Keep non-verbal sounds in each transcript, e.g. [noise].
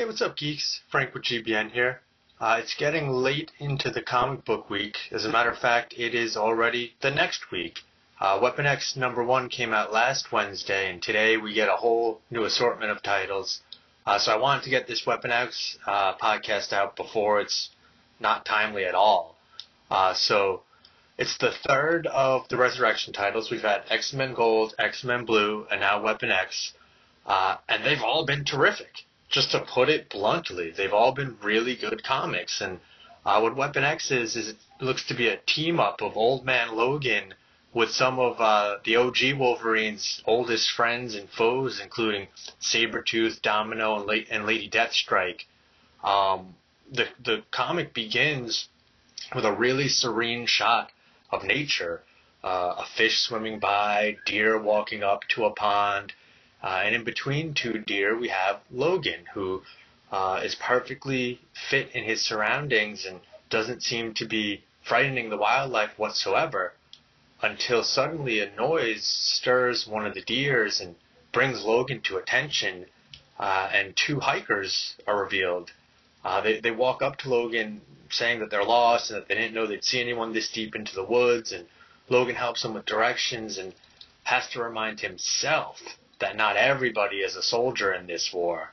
Hey, what's up, geeks? Frank with GBN here. Uh, it's getting late into the comic book week. As a matter of fact, it is already the next week. Uh, Weapon X number one came out last Wednesday, and today we get a whole new assortment of titles. Uh, so I wanted to get this Weapon X uh, podcast out before it's not timely at all. Uh, so it's the third of the ResurrXion titles. We've had X Men Gold, X Men Blue, and now Weapon X, uh, and they've all been terrific just to put it bluntly, they've all been really good comics. And uh, what Weapon X is, is it looks to be a team up of Old Man Logan with some of uh, the OG Wolverine's oldest friends and foes, including Sabretooth, Domino, and, La- and Lady Deathstrike. Um, the, the comic begins with a really serene shot of nature. Uh, a fish swimming by, deer walking up to a pond, uh, and in between two deer, we have Logan, who uh, is perfectly fit in his surroundings and doesn't seem to be frightening the wildlife whatsoever until suddenly a noise stirs one of the deers and brings Logan to attention, uh, and two hikers are revealed. Uh, they, they walk up to Logan saying that they're lost and that they didn't know they'd see anyone this deep into the woods, and Logan helps them with directions and has to remind himself that not everybody is a soldier in this war.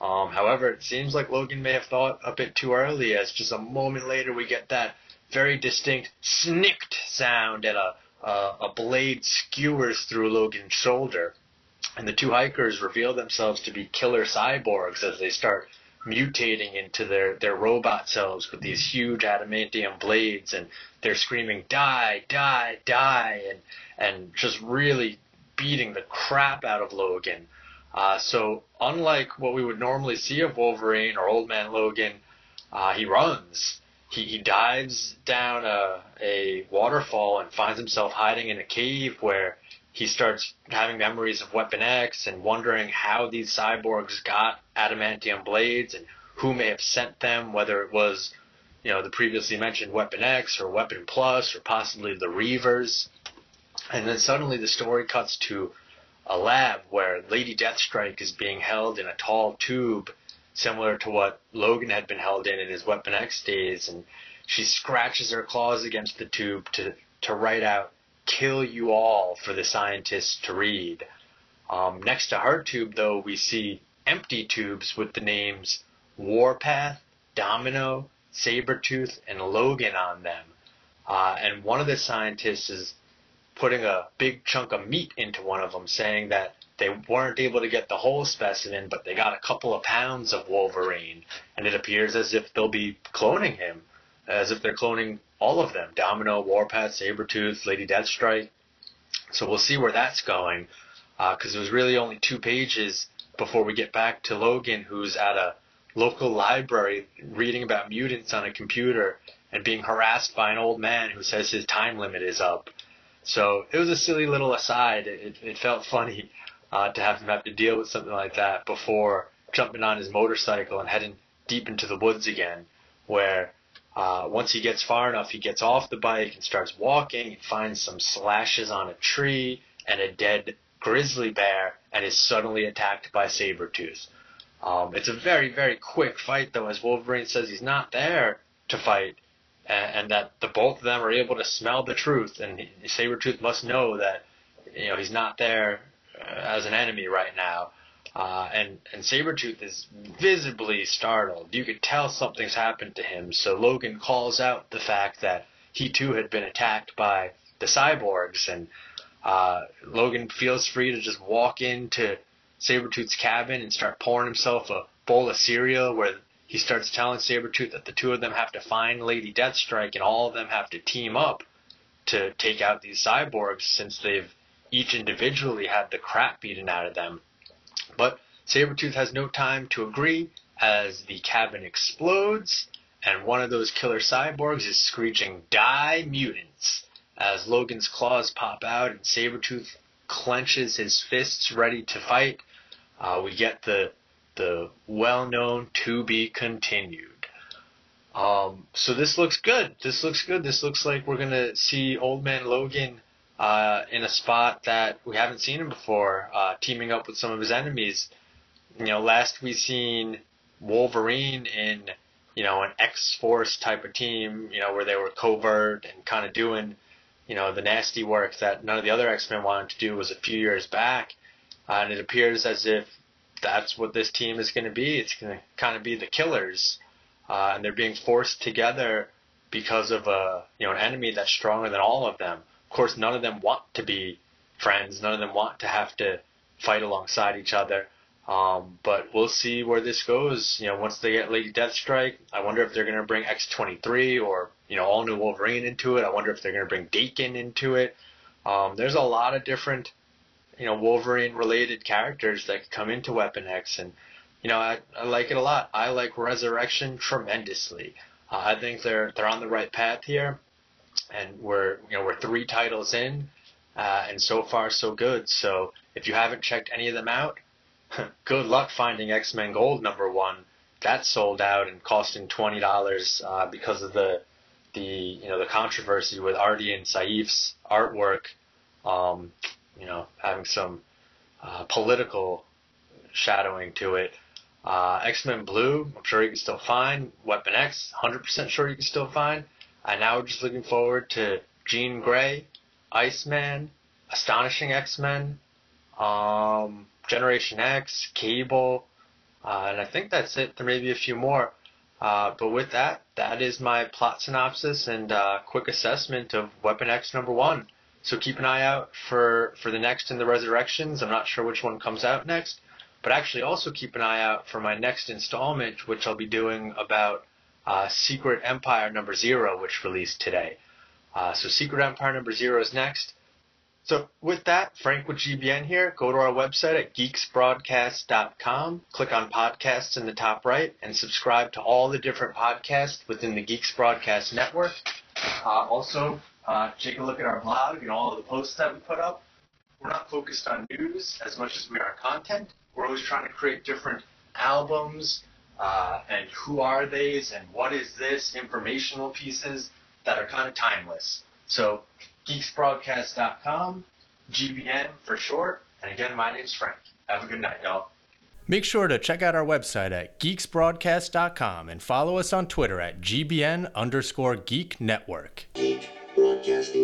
Um, however, it seems like Logan may have thought a bit too early, as just a moment later we get that very distinct snicked sound and a, a, a blade skewers through Logan's shoulder. And the two hikers reveal themselves to be killer cyborgs as they start mutating into their, their robot selves with these huge adamantium blades and they're screaming die die die and and just really beating the crap out of Logan. Uh, so unlike what we would normally see of Wolverine or Old Man Logan, uh, he runs. He, he dives down a, a waterfall and finds himself hiding in a cave where he starts having memories of Weapon X and wondering how these cyborgs got adamantium blades and who may have sent them, whether it was, you know, the previously mentioned Weapon X or Weapon Plus or possibly the Reavers. And then suddenly the story cuts to a lab where Lady Deathstrike is being held in a tall tube, similar to what Logan had been held in in his Weapon X days, and she scratches her claws against the tube to, to write out, kill you all for the scientists to read. Um, next to her tube, though, we see empty tubes with the names Warpath, Domino, Sabretooth, and Logan on them. Uh, and one of the scientists is putting a big chunk of meat into one of them, saying that they weren't able to get the whole specimen, but they got a couple of pounds of Wolverine, and it appears as if they'll be cloning him, as if they're cloning all of them: Domino, Warpath, Sabretooth, Lady Deathstrike. So we'll see where that's going, because uh, it was really only two pages before we get back to Logan, who's at a local library reading about mutants on a computer and being harassed by an old man who says his time limit is up. So it was a silly little aside. It, it felt funny uh, to have him have to deal with something like that before jumping on his motorcycle and heading deep into the woods again, where uh, once he gets far enough, he gets off the bike and starts walking. He finds some slashes on a tree and a dead grizzly bear and is suddenly attacked by Sabretooth. Um, it's a very, very quick fight, though, as Wolverine says he's not there to fight and, and that the both of them are able to smell the truth, and Sabretooth must know that you know he's not there uh, as an enemy right now. Uh, and and Sabretooth is visibly startled. You could tell something's happened to him. So Logan calls out the fact that he too had been attacked by the cyborgs, and uh, Logan feels free to just walk into Sabretooth's cabin and start pouring himself a bowl of cereal where he starts telling Sabretooth that the two of them have to find Lady Deathstrike and all of them have to team up to take out these cyborgs since they've each individually had the crap beaten out of them. But Sabretooth has no time to agree as the cabin explodes and one of those killer cyborgs is screeching, Die mutants! As Logan's claws pop out and Sabretooth clenches his fists ready to fight. Uh, we get the the well-known to be continued. Um, so this looks good. This looks good. This looks like we're gonna see Old Man Logan uh, in a spot that we haven't seen him before, uh, teaming up with some of his enemies. You know, last we seen Wolverine in, you know, an X Force type of team, you know, where they were covert and kind of doing, you know, the nasty work that none of the other X Men wanted to do was a few years back. Uh, and it appears as if that's what this team is going to be. It's going to kind of be the killers, uh, and they're being forced together because of a you know an enemy that's stronger than all of them. Of course, none of them want to be friends. None of them want to have to fight alongside each other. Um, but we'll see where this goes. You know, once they get Lady Deathstrike, I wonder if they're going to bring X23 or you know all new Wolverine into it. I wonder if they're going to bring Daken into it. Um, there's a lot of different you know Wolverine related characters that come into Weapon X, and you know I, I like it a lot. I like ResurrXion tremendously. Uh, I think they're they're on the right path here, and we're you know we're three titles in, uh, and so far so good. So if you haven't checked any of them out, [laughs] good luck finding X Men Gold number one. That sold out and costing twenty dollars uh, because of the the you know the controversy with Ardian Syaf's artwork. Um, you know, having some uh, political shadowing to it. Uh, X Men Blue, I'm sure you can still find. Weapon X, 100% sure you can still find. And now we're just looking forward to Jean Grey, Iceman, Astonishing X Men, um, Generation X, Cable, uh, and I think that's it. There may be a few more. Uh, but with that, that is my plot synopsis and uh, quick assessment of Weapon X number one. So keep an eye out for, for the next in the ResurrXions. I'm not sure which one comes out next, but actually also keep an eye out for my next installment, which I'll be doing about uh, Secret Empire number zero, which released today. Uh, so Secret Empire number zero is next. So with that, Frank with GBN here. Go to our website at geeksbroadcast.com, click on podcasts in the top right, and subscribe to all the different podcasts within the Geeks Broadcast Network. Uh, also, uh, take a look at our blog and all of the posts that we put up. We're not focused on news as much as we are content. We're always trying to create different albums uh, and who are these and what is this informational pieces that are kind of timeless. So geeksbroadcast.com, GBN for short. And again, my name's Frank. Have a good night, y'all. Make sure to check out our website at geeksbroadcast.com and follow us on Twitter at GBN underscore Geek Network. Geek Broadcasting.